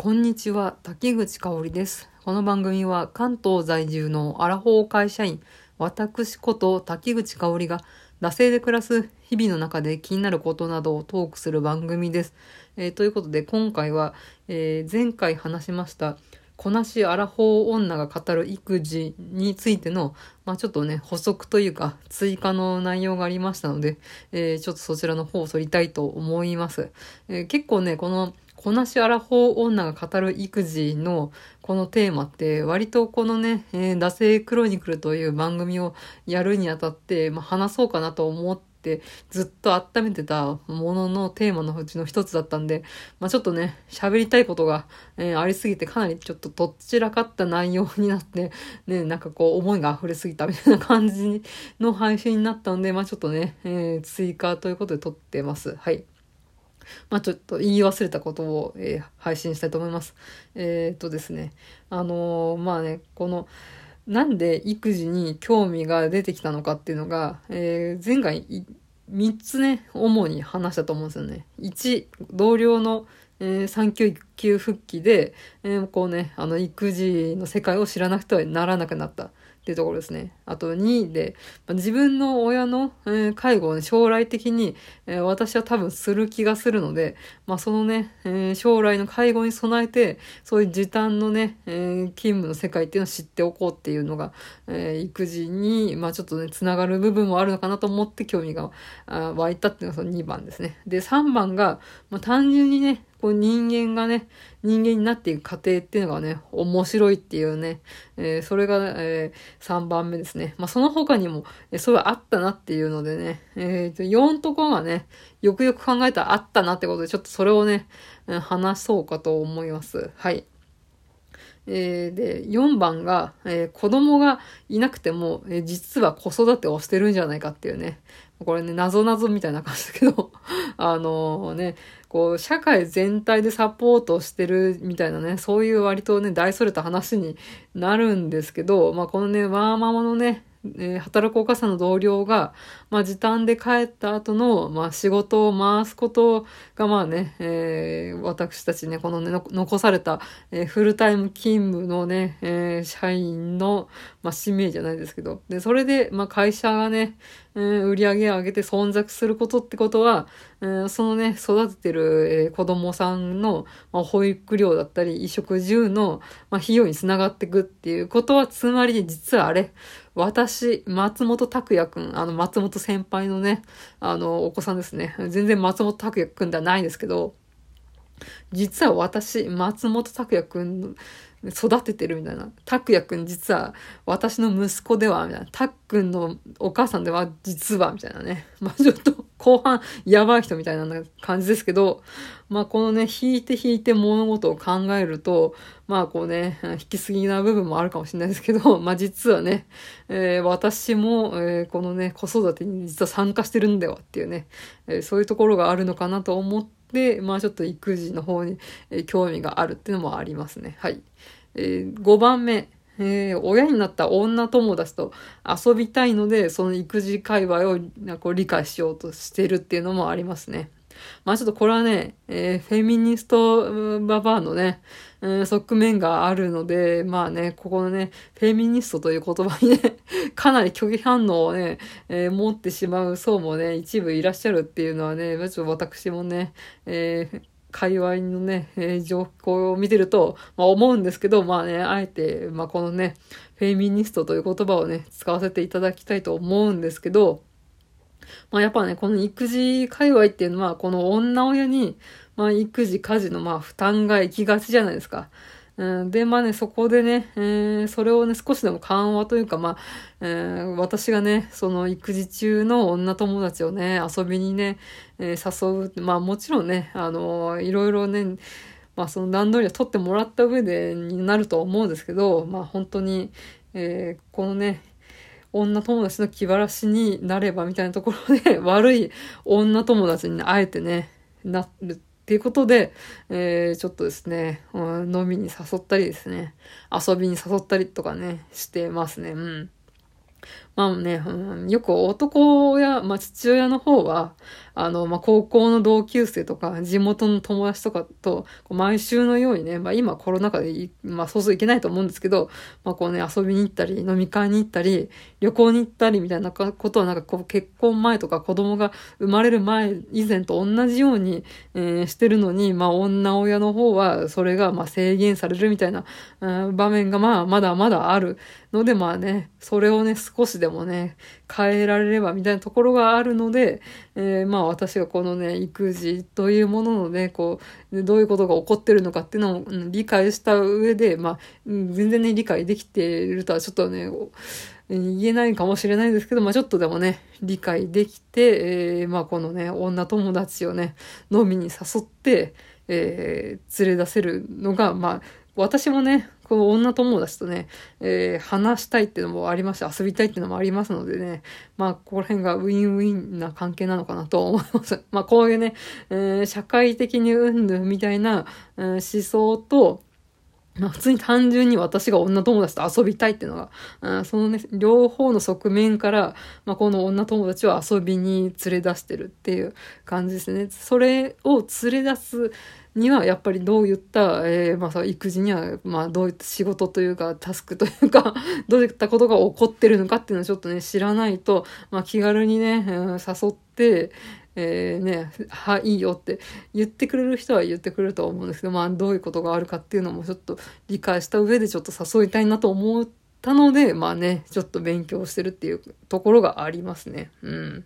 こんにちは、滝口香織です。この番組は関東在住のアラフォー会社員、私こと滝口香織が、惰性で暮らす日々の中で気になることなどをトークする番組です。えーということで、今回は、えー前回話しました、こなしアラフォー女が語る育児についての、まあちょっとね、補足というか、追加の内容がありましたので、えーちょっとそちらの方を取りたいと思います。え結構ね、この、こなしアラフォー女が語る育児のこのテーマって割とこのね、えー、惰性クロニクルという番組をやるにあたって、まあ、話そうかなと思ってずっと温めてたもののテーマのうちの一つだったんで、まあ、ちょっとね、喋りたいことが、えーありすぎてかなりちょっとどっちらかった内容になって、ね、なんかこう思いが溢れすぎたみたいな感じの配信になったんで、まあちょっとね、えー追加ということで撮ってます。はい。まあちょっと言い忘れたことを、えー配信したいと思います。えーっとですね、あのーまあね、この、なんで育児に興味が出てきたのかっていうのが、えー前回3つね、主に話したと思うんですよね。1、同僚の、えー産休育休復帰で、えーこうね、あの、育児の世界を知らなくてはならなくなったっていうところですね。あと2で、ま自分の親の、え介護をね、将来的に、え私は多分する気がするので、まあそのね、え将来の介護に備えて、そういう時短のね、え勤務の世界っていうのを知っておこうっていうのが、え育児に、まあちょっとね、つながる部分もあるのかなと思って興味が湧いたっていうのがその2番ですね。で、3番が、まあ単純にね、こう人間がね、人間になっていく過程っていうのがね、面白いっていうね、えーそれが、え3番目ですね。まあ、その他にも、えーそれはあったなっていうのでね、えーと、4とこがね、よくよく考えたらあったなってことで、ちょっとそれをね、話そうかと思います。はい。えーで、4番が、えー子供がいなくても、えー実は子育てをしてるんじゃないかっていうね。これね、謎々みたいな感じだけど、あのね、こう、社会全体でサポートしてるみたいなね、そういう割とね、大それた話になるんですけど、まあ、このね、ワーママのね、えー働くお母さんの同僚が、まあ、時短で帰った後の、まあ、仕事を回すことが、まあね、えー私たちね、このね、の残された、えーフルタイム勤務のね、え社員の、まあ、使命じゃないですけど、で、それで、まあ、会社がね、え売り上げを上げて存続することってことは、えそのね、育ててる、え子供さんの、まあ、保育料だったり、衣食住の、まあ、費用につながっていくっていうことは、つまり実はあれ、私、松本拓也くん、あの、松本先輩のね、あの、お子さんですね。全然松本拓也くんではないんですけど、実は私、松本拓也くん育ててるみたいな。拓也くん実は私の息子では、みたいな。たっくんのお母さんでは実は、みたいなね。まあちょっと後半やばい人みたいな感じですけど、まあこのね、引いて引いて物事を考えると、まあこうね、引きすぎな部分もあるかもしれないですけど、まあ実はね、えー私も、えーこのね、子育てに実は参加してるんだよっていうね、えーそういうところがあるのかなと思って、でまあちょっと育児の方に、え興味があるっていうのもありますね。はい。えー5番目。えー親になった女友達と遊びたいので、その育児界隈をなんかこう理解しようとしてるっていうのもありますね。まあちょっとこれはね、えーフェミニストババアのね、うん側面があるので、まあね、ここのね、フェミニストという言葉にね、かなり拒否反応をね、えー持ってしまう層もね、一部いらっしゃるっていうのはね、ちょっと私もね、えー界隈のね、えー状況を見てると、まあ思うんですけど、まあね、あえて、まあこのね、フェミニストという言葉をね、使わせていただきたいと思うんですけど、まあやっぱね、この育児界隈っていうのは、この女親に、まあ育児、家事のまあ負担が行きがちじゃないですか。うん、で、まあね、そこでね、えーそれをね、少しでも緩和というか、まあ、えー私がね、その育児中の女友達をね、遊びにね、えー誘うって。まあもちろんね、あのいろいろね、まあその段取りを取ってもらった上でになると思うんですけど、まあ本当に、えーこのね、女友達の気晴らしになればみたいなところで 悪い女友達にあえてね、なるっていうことで、えーちょっとですね、飲みに誘ったりですね、遊びに誘ったりとかね、してますね。うん。まあね、うん、よく男親、まあ父親の方は、あの、まあ、高校の同級生とか、地元の友達とかと、毎週のようにね、まあ、今コロナ禍で、まあ、そうそういけないと思うんですけど、まあ、こうね、遊びに行ったり、飲み会に行ったり、旅行に行ったりみたいなことは、なんかこう、結婚前とか子供が生まれる前、以前と同じように、えー、してるのに、まあ、女親の方は、それが、まあ、制限されるみたいな、うん、場面が、まあ、まだまだあるので、まあね、それをね、少しででもね、変えられればみたいなところがあるので、えー、まあ私がこのね、育児というもののね、こう、どういうことが起こってるのかっていうのを理解した上で、まあ、全然ね、理解できているとはちょっとね、言えないかもしれないですけど、まあちょっとでもね、理解できて、えー、まあこのね、女友達をね、飲みに誘って、えー、連れ出せるのが、まあ、私もね、この女友達とね、えー、話したいっていうのもありますし、遊びたいっていうのもありますのでね、まあ、ここら辺がウィンウィンな関係なのかなと思います。まあ、こういうね、えー、社会的にうんぬみたいな、えー、思想と、まあ、普通に単純に私が女友達と遊びたいっていうのが、うん、そのね、両方の側面から、まあ、この女友達を遊びに連れ出してるっていう感じですね。それを連れ出すにはやっぱりどういった、えー、まあ育児には、まあどういった仕事というかタスクというか どういったことが起こってるのかっていうのをちょっとね、知らないと、まあ気軽にね、うん、誘って、えー、ね、は、いいいよって言ってくれる人は言ってくれると思うんですけど、まあどういうことがあるかっていうのもちょっと理解した上でちょっと誘いたいなと思ったので、まあね、ちょっと勉強してるっていうところがありますね。うん。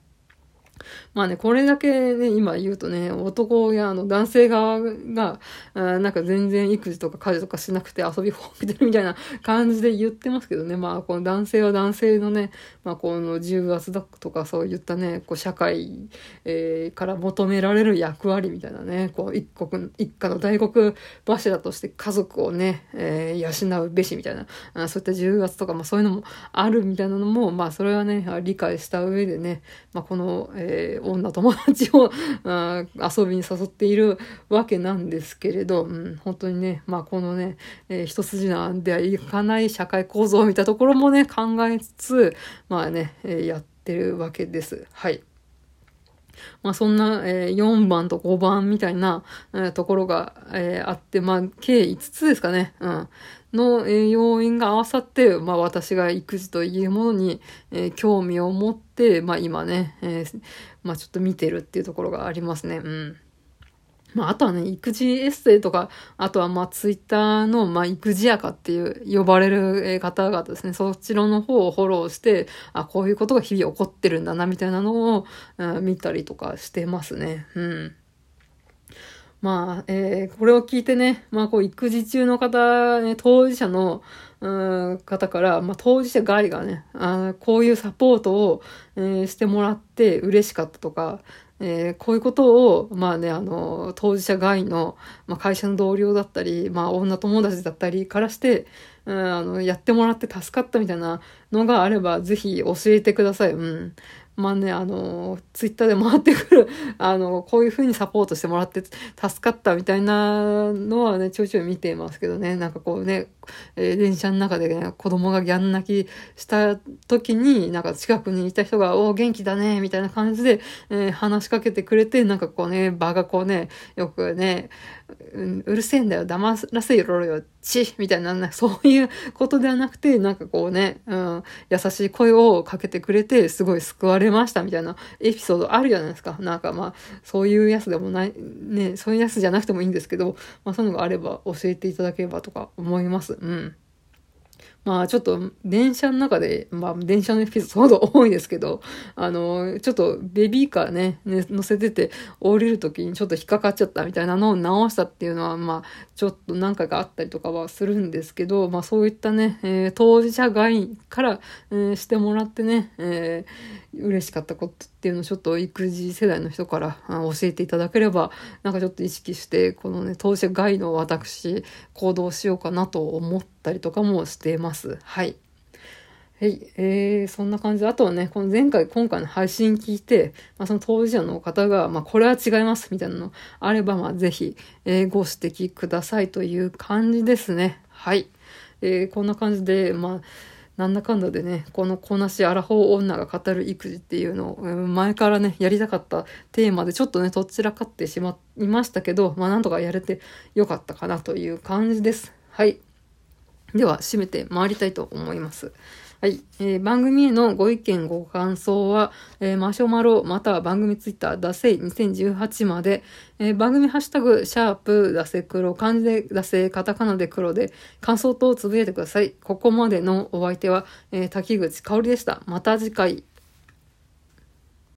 まあね、これだけね、今言うとね、男やあの男性側が、あなんか全然育児とか家事とかしなくて遊びほうけてるみたいな感じで言ってますけどね、まあこの男性は男性のね、まあこの重圧だとかそういったね、こう社会、えー、から求められる役割みたいなね、こう一国、一家の大黒柱として家族をね、えー、養うべしみたいな、あそういった重圧とか、まあそういうのもあるみたいなのも、まあそれはね、理解した上でね、まあこの、えーえー、女友達を 遊びに誘っているわけなんですけれど、うん、本当にね、まあこのね、えー、一筋縄ではいかない社会構造みたいなところもね、考えつつ、まあね、えー、やってるわけです。はい。まあそんな、えー、4番と5番みたいな、えー、ところが、えー、あって、まあ計5つですかね。うん。の、えー、要因が合わさって、まあ私が育児というものに、えー、興味を持って、まあ今ね、えー、まあちょっと見てるっていうところがありますね。うん。まあ、あとはね、育児エッセイとか、あとはまあ、ツイッターの、まあ、育児やかっていう呼ばれる方々ですね。そちらの方をフォローして、あ、こういうことが日々起こってるんだな、みたいなのを、うん、見たりとかしてますね。うん。まあ、えー、これを聞いてね、まあ、こう、育児中の方、ね、当事者の、うん、方から、まあ、当事者外がね、あこういうサポートを、えー、してもらって嬉しかったとか、えー、こういうことを、まあね、あの、当事者外の、まあ、会社の同僚だったり、まあ、女友達だったりからして、うん、あの、やってもらって助かったみたいなのがあれば、ぜひ教えてください。うん。まあね、あの、ツイッターで回ってくる、あの、こういう風にサポートしてもらって助かったみたいなのはね、ちょいちょい見てますけどね、なんかこうね、えー、電車の中でね、子供がギャン泣きした時に、なんか近くにいた人が、お元気だね、みたいな感じで、えー、話しかけてくれて、なんかこうね、場がこうね、よくね、う、るせえんだよ、騙らせろろよ、ちみたいな、そういうことではなくて、なんかこうね、うん、優しい声をかけてくれて、すごい救われましたみたいなエピソードあるじゃないですか。なんかまあ、そういうやつでもない、ね、そういうやつじゃなくてもいいんですけど、まあそういうのがあれば教えていただければとか思います。うん。まあちょっと電車の中で、まあ電車のエピソード多いですけど、あの、ちょっとベビーカーね、ね乗せてて降りるときにちょっと引っかかっちゃったみたいなのを直したっていうのは、まあちょっと何回かあったりとかはするんですけど、まあそういったね、えー、当事者外から、えー、してもらってね、えー、嬉しかったことっていうのをちょっと育児世代の人から教えていただければ、なんかちょっと意識して、このね、当事者外の私、行動しようかなと思ってたりとかもしてます。はい。はい。えー、そんな感じで、あとはね、この前回、今回の配信聞いて、まあ、その当事者の方が、まあ、これは違います、みたいなのあれば、まあ、ぜひ、えー、ご指摘くださいという感じですね。はい。えー、こんな感じで、まあ、なんだかんだでね、このこなしアラフォー女が語る育児っていうのを、前からね、やりたかったテーマでちょっとね、とっちらかってしまいましたけど、まあなんとかやれてよかったかなという感じです。はい。では、締めて回りたいと思います。はい。えー、番組へのご意見、ご感想は、えー、マシュマロ、または番組ツイッター、ダセイ2018まで、えー、番組ハッシュタグ、シャープ、ダセ黒、漢字でダセ、カタカナで黒で、感想等をつぶやいてください。ここまでのお相手は、えー、滝口香織でした。また次回。